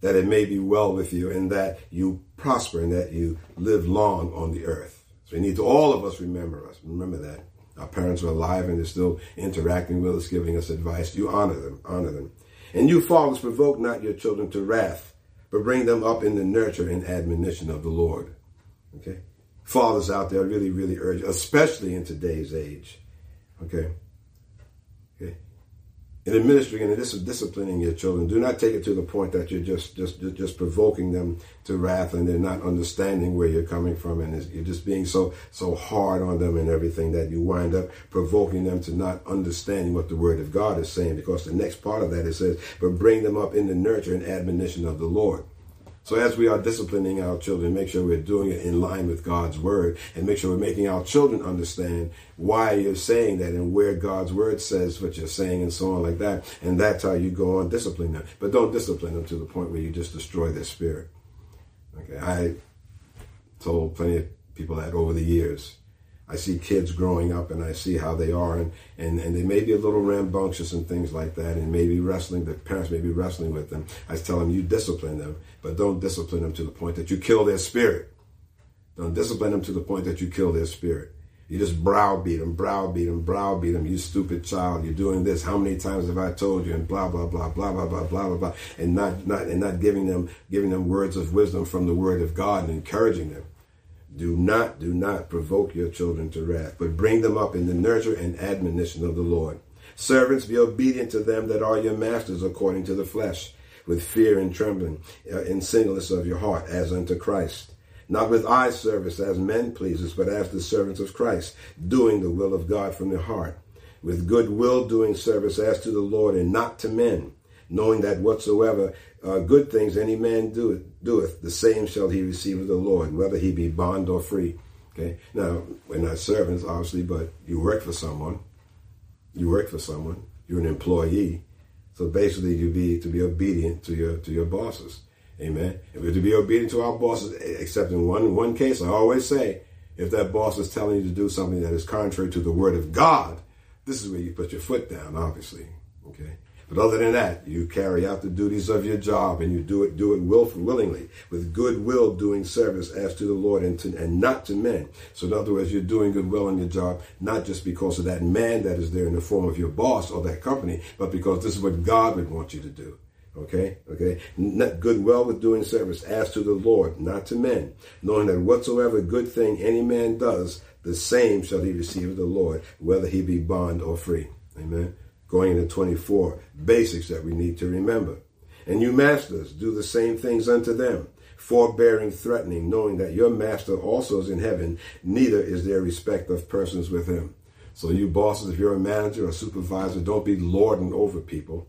that it may be well with you and that you prosper and that you live long on the earth. So we need to all of us remember us. Remember that. Our parents are alive and they're still interacting with us, giving us advice. You honor them, honor them. And you fathers provoke not your children to wrath, but bring them up in the nurture and admonition of the Lord. Okay? Fathers out there really, really urge, especially in today's age. Okay? Okay? in administering and in disciplining your children, do not take it to the point that you're just just just provoking them to wrath and they're not understanding where you're coming from and you're just being so so hard on them and everything that you wind up provoking them to not understanding what the Word of God is saying. Because the next part of that it says, "But bring them up in the nurture and admonition of the Lord." So as we are disciplining our children, make sure we're doing it in line with God's word and make sure we're making our children understand why you're saying that and where God's word says what you're saying and so on like that. And that's how you go on discipline them. But don't discipline them to the point where you just destroy their spirit. Okay. I told plenty of people that over the years. I see kids growing up and I see how they are and, and, and they may be a little rambunctious and things like that and maybe wrestling, the parents may be wrestling with them. I tell them, you discipline them, but don't discipline them to the point that you kill their spirit. Don't discipline them to the point that you kill their spirit. You just browbeat them, browbeat them, browbeat them. You stupid child, you're doing this. How many times have I told you? And blah blah blah blah blah blah blah blah blah. And not not and not giving them giving them words of wisdom from the Word of God and encouraging them. Do not, do not provoke your children to wrath, but bring them up in the nurture and admonition of the Lord. Servants, be obedient to them that are your masters according to the flesh, with fear and trembling, uh, in singleness of your heart, as unto Christ. Not with eye service as men pleasers, but as the servants of Christ, doing the will of God from the heart. With good will doing service as to the Lord and not to men, knowing that whatsoever uh, good things any man doeth, doeth, the same shall he receive of the Lord, whether he be bond or free. Okay. Now we're not servants, obviously, but you work for someone. You work for someone. You're an employee. So basically, you be to be obedient to your to your bosses. Amen. If we're to be obedient to our bosses, except in one one case. I always say, if that boss is telling you to do something that is contrary to the word of God, this is where you put your foot down. Obviously. Okay. But other than that, you carry out the duties of your job and you do it, do it willful, willingly, with good will doing service as to the Lord and, to, and not to men. So in other words, you're doing good will in your job, not just because of that man that is there in the form of your boss or that company, but because this is what God would want you to do. Okay, okay. Not good well with doing service as to the Lord, not to men, knowing that whatsoever good thing any man does, the same shall he receive of the Lord, whether he be bond or free. Amen going into 24 basics that we need to remember. And you masters, do the same things unto them, forbearing, threatening, knowing that your master also is in heaven, neither is there respect of persons with him. So you bosses, if you're a manager or supervisor, don't be lording over people,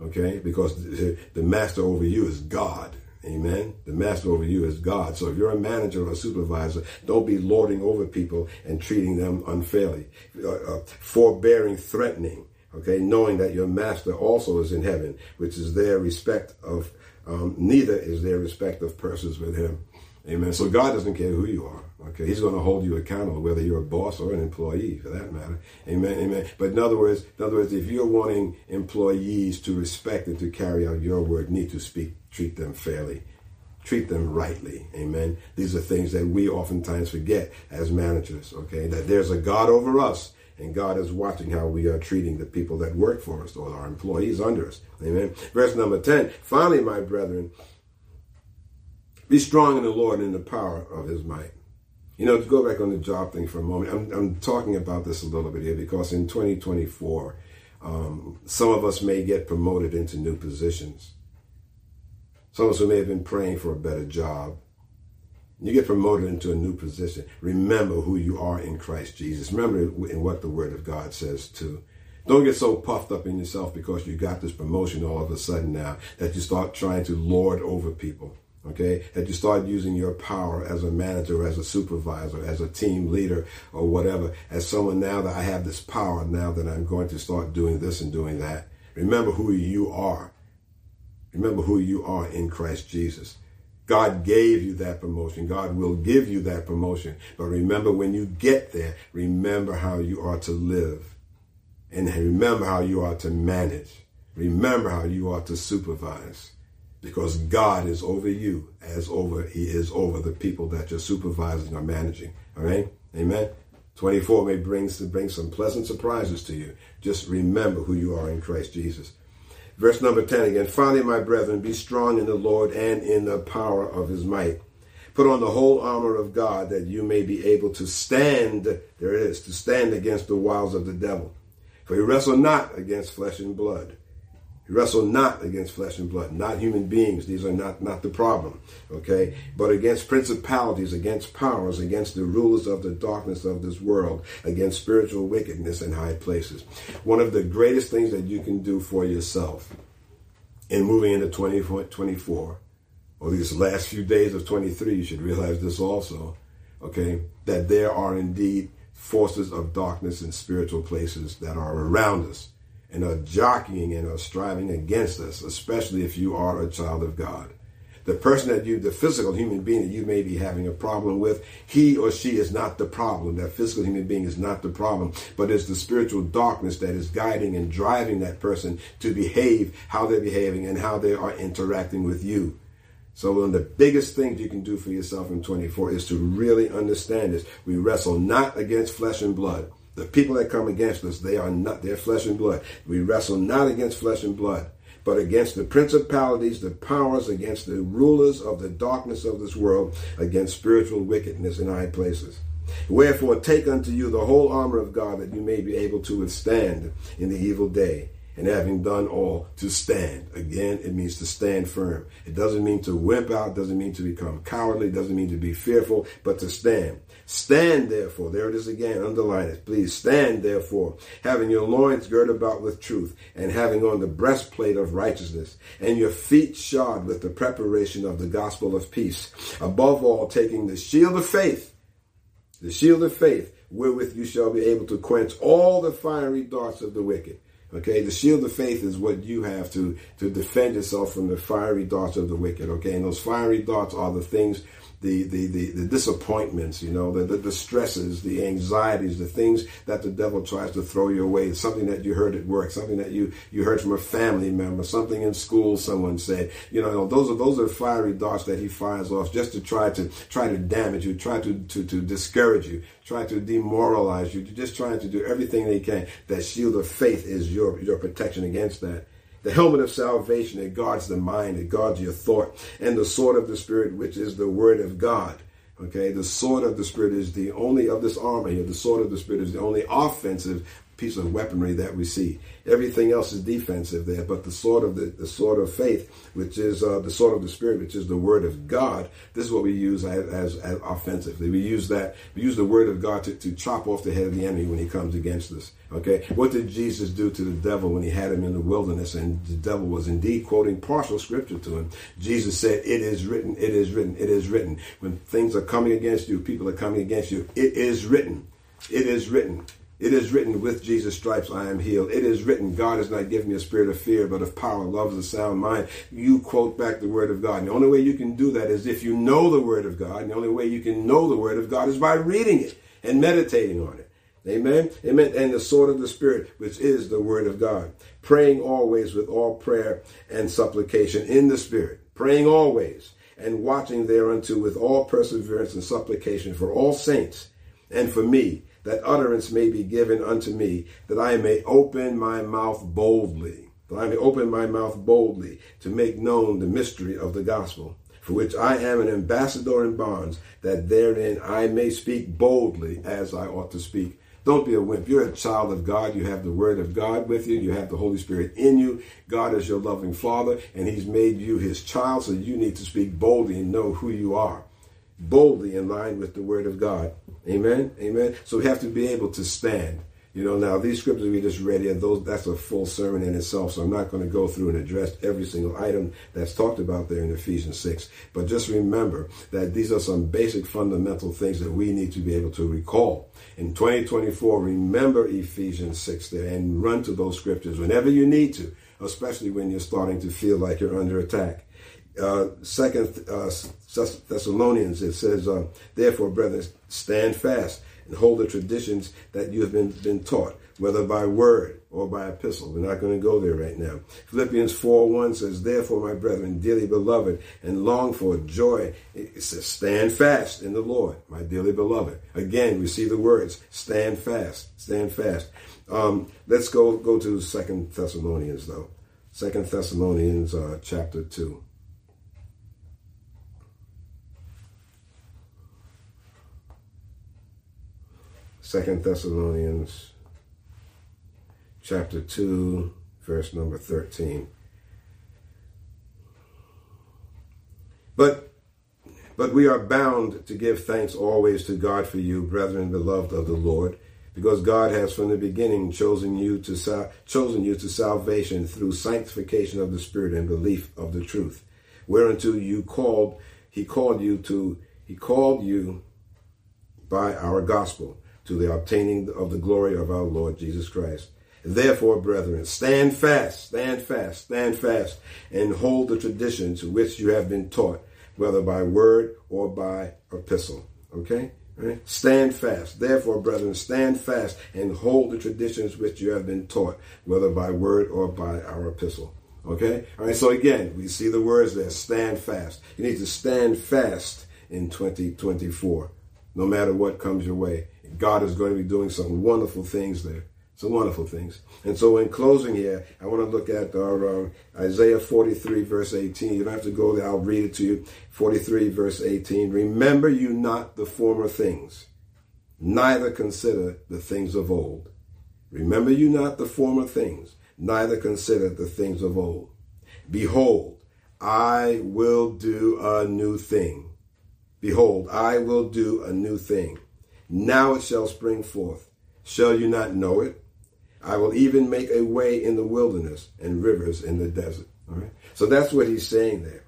okay? Because the master over you is God. Amen. The master over you is God. So if you're a manager or a supervisor, don't be lording over people and treating them unfairly. Uh, uh, forbearing, threatening, okay, knowing that your master also is in heaven, which is their respect of, um, neither is their respect of persons with him. Amen. So God doesn't care who you are. Okay. He's going to hold you accountable, whether you're a boss or an employee for that matter. Amen. Amen. But in other words, in other words, if you're wanting employees to respect and to carry out your word, need to speak, treat them fairly. Treat them rightly. Amen. These are things that we oftentimes forget as managers. Okay. That there's a God over us and God is watching how we are treating the people that work for us or our employees under us. Amen. Verse number 10. Finally, my brethren, Be strong in the Lord and in the power of his might. You know, to go back on the job thing for a moment, I'm, I'm talking about this a little bit here because in 2024, um, some of us may get promoted into new positions. Some of us who may have been praying for a better job. You get promoted into a new position. Remember who you are in Christ Jesus. Remember in what the Word of God says too. Don't get so puffed up in yourself because you got this promotion all of a sudden now that you start trying to lord over people. Okay, that you start using your power as a manager, as a supervisor, as a team leader, or whatever, as someone now that I have this power, now that I'm going to start doing this and doing that. Remember who you are. Remember who you are in Christ Jesus. God gave you that promotion. God will give you that promotion. But remember when you get there, remember how you are to live. And remember how you are to manage. Remember how you are to supervise because God is over you as over he is over the people that you're supervising or managing. All right? Amen. 24 may bring, bring some pleasant surprises to you. Just remember who you are in Christ Jesus. Verse number 10 again. Finally, my brethren, be strong in the Lord and in the power of his might. Put on the whole armor of God that you may be able to stand, there it is, to stand against the wiles of the devil. For we wrestle not against flesh and blood wrestle not against flesh and blood, not human beings. These are not, not the problem, okay? But against principalities, against powers, against the rulers of the darkness of this world, against spiritual wickedness in high places. One of the greatest things that you can do for yourself in moving into twenty four, or these last few days of 23, you should realize this also, okay? That there are indeed forces of darkness in spiritual places that are around us and are jockeying and are striving against us, especially if you are a child of God. The person that you, the physical human being that you may be having a problem with, he or she is not the problem. That physical human being is not the problem, but it's the spiritual darkness that is guiding and driving that person to behave how they're behaving and how they are interacting with you. So one of the biggest things you can do for yourself in 24 is to really understand this. We wrestle not against flesh and blood the people that come against us, they are not, they're flesh and blood. We wrestle not against flesh and blood, but against the principalities, the powers, against the rulers of the darkness of this world, against spiritual wickedness in high places. Wherefore, take unto you the whole armor of God that you may be able to withstand in the evil day and having done all to stand. Again, it means to stand firm. It doesn't mean to wimp out, doesn't mean to become cowardly, doesn't mean to be fearful, but to stand. Stand therefore, there it is again, underline it, please. Stand therefore, having your loins girt about with truth, and having on the breastplate of righteousness, and your feet shod with the preparation of the gospel of peace. Above all, taking the shield of faith, the shield of faith, wherewith you shall be able to quench all the fiery darts of the wicked. Okay, the shield of faith is what you have to to defend yourself from the fiery darts of the wicked. Okay, and those fiery darts are the things the, the, the, the disappointments, you know, the, the, the, stresses, the anxieties, the things that the devil tries to throw you away, something that you heard at work, something that you, you heard from a family member, something in school someone said. You know, those are those are fiery darts that he fires off just to try to try to damage you, try to, to, to discourage you, try to demoralize you, just trying to do everything they can. That shield of faith is your your protection against that the helmet of salvation that guards the mind, it guards your thought, and the sword of the Spirit, which is the word of God. Okay, the sword of the Spirit is the only of this armor here. The sword of the Spirit is the only offensive piece of weaponry that we see. Everything else is defensive there, but the sword of the, the sword of faith, which is uh, the sword of the spirit, which is the word of God. This is what we use as, as, as offensively. We use that. We use the word of God to, to chop off the head of the enemy when he comes against us. Okay, what did Jesus do to the devil when he had him in the wilderness? And the devil was indeed quoting partial scripture to him. Jesus said, "It is written. It is written. It is written." When things are coming against you, people are coming against you. It is written. It is written. It is written, with Jesus' stripes I am healed. It is written, God has not given me a spirit of fear, but of power, love, and a sound mind. You quote back the word of God. And the only way you can do that is if you know the word of God. And the only way you can know the word of God is by reading it and meditating on it. Amen. Amen. And the sword of the Spirit, which is the word of God. Praying always with all prayer and supplication in the Spirit. Praying always and watching thereunto with all perseverance and supplication for all saints and for me that utterance may be given unto me, that I may open my mouth boldly, that I may open my mouth boldly to make known the mystery of the gospel, for which I am an ambassador in bonds, that therein I may speak boldly as I ought to speak. Don't be a wimp. You're a child of God. You have the Word of God with you. You have the Holy Spirit in you. God is your loving Father, and He's made you His child, so you need to speak boldly and know who you are. Boldly in line with the Word of God. Amen. Amen. So we have to be able to stand. You know, now these scriptures we just read here, those that's a full sermon in itself. So I'm not going to go through and address every single item that's talked about there in Ephesians 6. But just remember that these are some basic fundamental things that we need to be able to recall. In 2024, remember Ephesians 6 there and run to those scriptures whenever you need to, especially when you're starting to feel like you're under attack. Uh, second uh, Thessalonians, it says, uh, Therefore, brethren, stand fast and hold the traditions that you have been, been taught, whether by word or by epistle. We're not going to go there right now. Philippians 4 1 says, Therefore, my brethren, dearly beloved, and long for joy, it says, Stand fast in the Lord, my dearly beloved. Again, we see the words, stand fast, stand fast. Um, let's go, go to Second Thessalonians, though. Second Thessalonians uh, chapter 2. Second Thessalonians chapter 2, verse number 13. But but we are bound to give thanks always to God for you, brethren, beloved of the Lord, because God has from the beginning chosen you to chosen you to salvation through sanctification of the Spirit and belief of the truth, whereunto you called, He called you to, He called you by our gospel to the obtaining of the glory of our Lord Jesus Christ. Therefore, brethren, stand fast, stand fast, stand fast, and hold the traditions which you have been taught, whether by word or by epistle. Okay? Right? Stand fast. Therefore, brethren, stand fast and hold the traditions which you have been taught, whether by word or by our epistle. Okay? All right, so again, we see the words there stand fast. You need to stand fast in 2024, no matter what comes your way. God is going to be doing some wonderful things there. Some wonderful things. And so, in closing here, I want to look at our, uh, Isaiah 43, verse 18. You don't have to go there, I'll read it to you. 43, verse 18. Remember you not the former things, neither consider the things of old. Remember you not the former things, neither consider the things of old. Behold, I will do a new thing. Behold, I will do a new thing. Now it shall spring forth. Shall you not know it? I will even make a way in the wilderness and rivers in the desert. All right. So that's what he's saying there.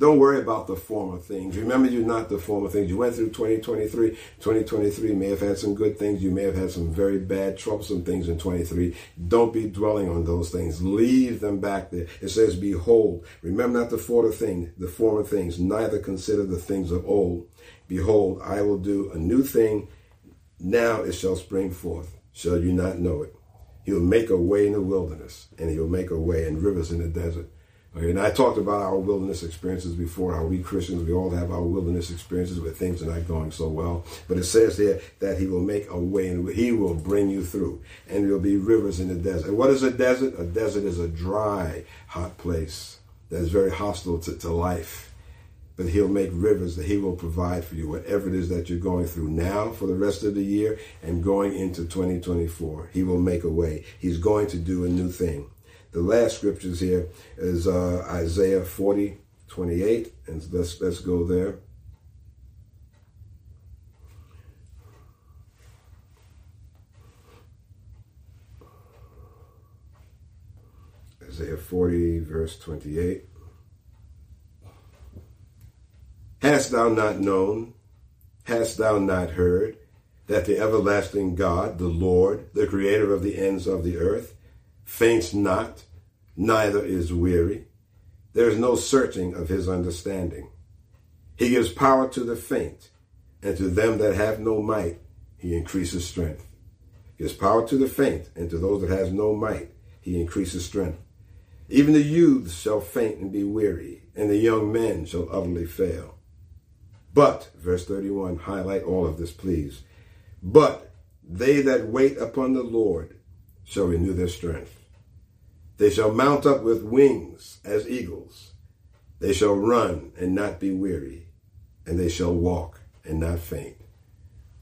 Don't worry about the former things. Remember, you're not the former things. You went through 2023. 2023 may have had some good things. You may have had some very bad, troublesome things in 23. Don't be dwelling on those things. Leave them back there. It says, Behold, remember not the former thing, the former things, neither consider the things of old. Behold, I will do a new thing. Now it shall spring forth. Shall you not know it? He'll make a way in the wilderness, and he'll make a way in rivers in the desert. And I talked about our wilderness experiences before, how we Christians, we all have our wilderness experiences where things are not going so well. But it says there that he will make a way and he will bring you through. And there'll be rivers in the desert. And what is a desert? A desert is a dry, hot place that is very hostile to, to life but he'll make rivers that he will provide for you, whatever it is that you're going through now for the rest of the year and going into 2024. He will make a way. He's going to do a new thing. The last scriptures here is uh, Isaiah 40, 28, and let's, let's go there. Isaiah 40, verse 28. Hast thou not known, hast thou not heard, that the everlasting God, the Lord, the creator of the ends of the earth, faints not, neither is weary. There is no searching of his understanding. He gives power to the faint, and to them that have no might, he increases strength. He gives power to the faint, and to those that have no might, he increases strength. Even the youths shall faint and be weary, and the young men shall utterly fail. But, verse 31, highlight all of this, please. But they that wait upon the Lord shall renew their strength. They shall mount up with wings as eagles. They shall run and not be weary, and they shall walk and not faint.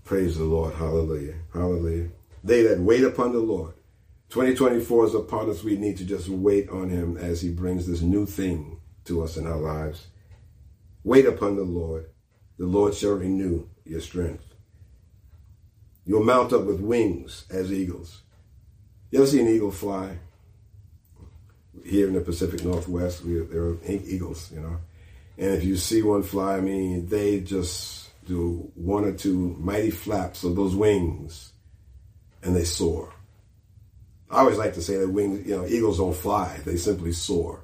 Praise the Lord. Hallelujah. Hallelujah. They that wait upon the Lord. 2024 is upon us. We need to just wait on him as he brings this new thing to us in our lives. Wait upon the Lord. The Lord shall renew your strength. You'll mount up with wings as eagles. You ever see an eagle fly? Here in the Pacific Northwest, we, there are eagles, you know. And if you see one fly, I mean, they just do one or two mighty flaps of those wings and they soar. I always like to say that wings, you know, eagles don't fly, they simply soar.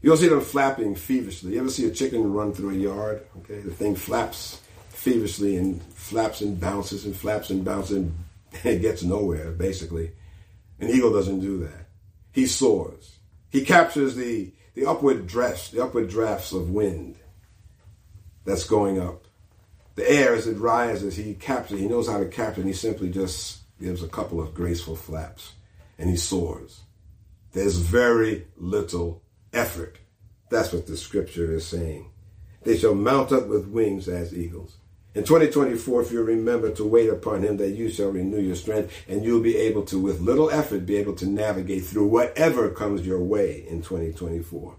You don't see them flapping feverishly. You ever see a chicken run through a yard? Okay, the thing flaps feverishly and flaps and bounces and flaps and bounces and <laughs> it gets nowhere, basically. An eagle doesn't do that. He soars. He captures the, the upward drafts, the upward drafts of wind that's going up. The air as it rises, he captures, he knows how to capture, and he simply just gives a couple of graceful flaps and he soars. There's very little effort. That's what the scripture is saying. They shall mount up with wings as eagles. In 2024, if you remember to wait upon him, that you shall renew your strength, and you'll be able to, with little effort, be able to navigate through whatever comes your way in 2024.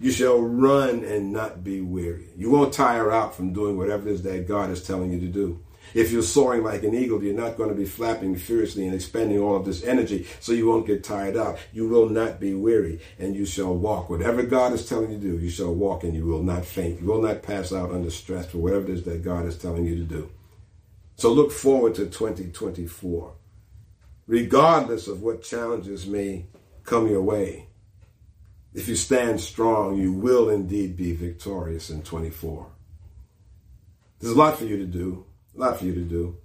You shall run and not be weary. You won't tire out from doing whatever it is that God is telling you to do. If you're soaring like an eagle, you're not going to be flapping furiously and expending all of this energy so you won't get tired out. You will not be weary and you shall walk. Whatever God is telling you to do, you shall walk and you will not faint. You will not pass out under stress for whatever it is that God is telling you to do. So look forward to 2024. Regardless of what challenges may come your way, if you stand strong, you will indeed be victorious in 24. There's a lot for you to do a lot for you to do.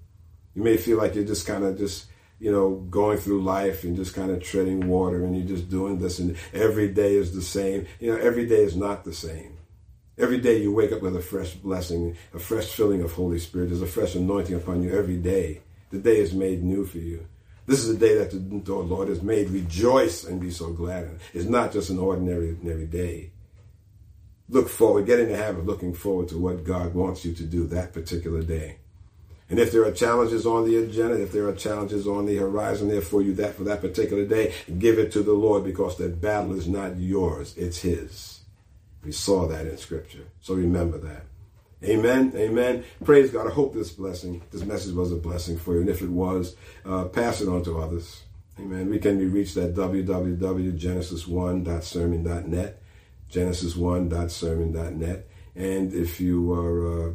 You may feel like you're just kind of just, you know, going through life and just kind of treading water and you're just doing this and every day is the same. You know, every day is not the same. Every day you wake up with a fresh blessing, a fresh filling of Holy Spirit. There's a fresh anointing upon you every day. The day is made new for you. This is the day that the Lord has made. Rejoice and be so glad. It's not just an ordinary, ordinary day. Look forward, get in the habit of looking forward to what God wants you to do that particular day. And if there are challenges on the agenda, if there are challenges on the horizon there for you that for that particular day, give it to the Lord because that battle is not yours, it's his. We saw that in scripture. So remember that. Amen. Amen. Praise God. I hope this blessing, this message was a blessing for you. And if it was, uh, pass it on to others. Amen. We can be reached at www.genesis1.sermon.net, genesis1.sermon.net. And if you are uh,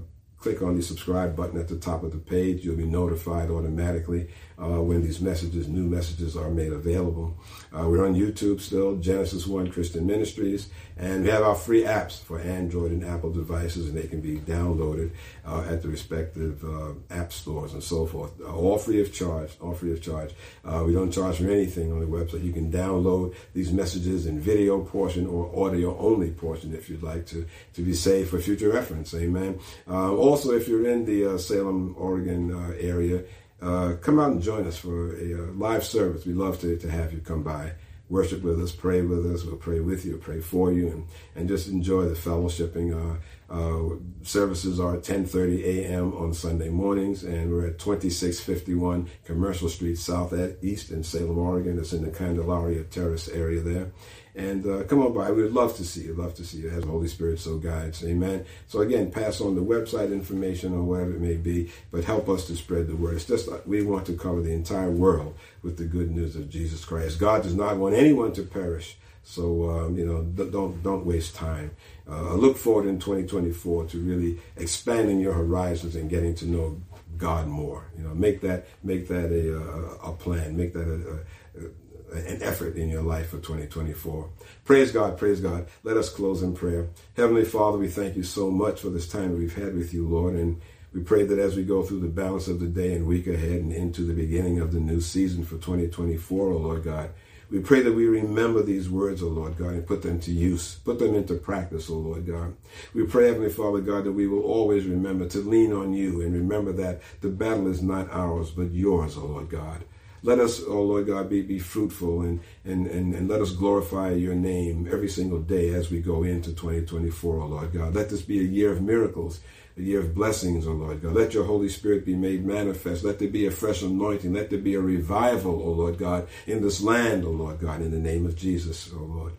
click on the subscribe button at the top of the page. You'll be notified automatically uh, when these messages, new messages are made available. Uh, we're on YouTube still, Genesis One Christian Ministries, and we have our free apps for Android and Apple devices, and they can be downloaded uh, at the respective uh, app stores and so forth. Uh, all free of charge, all free of charge. Uh, we don't charge for anything on the website. You can download these messages in video portion or audio only portion if you'd like to, to be saved for future reference. Amen. also, if you're in the Salem, Oregon area, uh, come out and join us for a, uh, live service. We'd love to, to have you come by, worship with us, pray with us. We'll pray with you, pray for you, and, and just enjoy the fellowshipping. Uh, uh, services are at 10:30 a.m. on Sunday mornings, and we're at 2651 Commercial Street South at East in Salem, Oregon. It's in the Candalaria Terrace area there. And uh, come on by. We'd love to see you. Love to see you as the Holy Spirit so guides. Amen. So again, pass on the website information or whatever it may be, but help us to spread the word. It's just like we want to cover the entire world with the good news of Jesus Christ. God does not want anyone to perish. So um, you know, don't don't waste time. Uh, look forward in 2024 to really expanding your horizons and getting to know God more. You know, make that make that a a, a plan. Make that a, a an effort in your life for 2024. Praise God, praise God. Let us close in prayer. Heavenly Father, we thank you so much for this time we've had with you, Lord, and we pray that as we go through the balance of the day and week ahead and into the beginning of the new season for 2024, oh Lord God, we pray that we remember these words, O oh Lord God, and put them to use, put them into practice, O oh Lord God. We pray, Heavenly Father God, that we will always remember to lean on you and remember that the battle is not ours, but yours, O Lord God. Let us, oh Lord God, be, be fruitful and, and, and, and let us glorify your name every single day as we go into 2024, oh Lord God. Let this be a year of miracles, a year of blessings, oh Lord God. Let your Holy Spirit be made manifest. Let there be a fresh anointing. Let there be a revival, oh Lord God, in this land, oh Lord God, in the name of Jesus, oh Lord.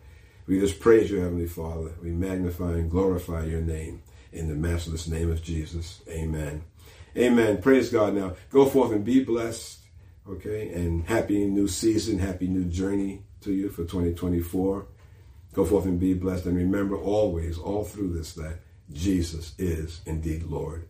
We just praise you, Heavenly Father. We magnify and glorify your name in the matchless name of Jesus. Amen. Amen. Praise God. Now go forth and be blessed. Okay, and happy new season, happy new journey to you for 2024. Go forth and be blessed. And remember always, all through this, that Jesus is indeed Lord.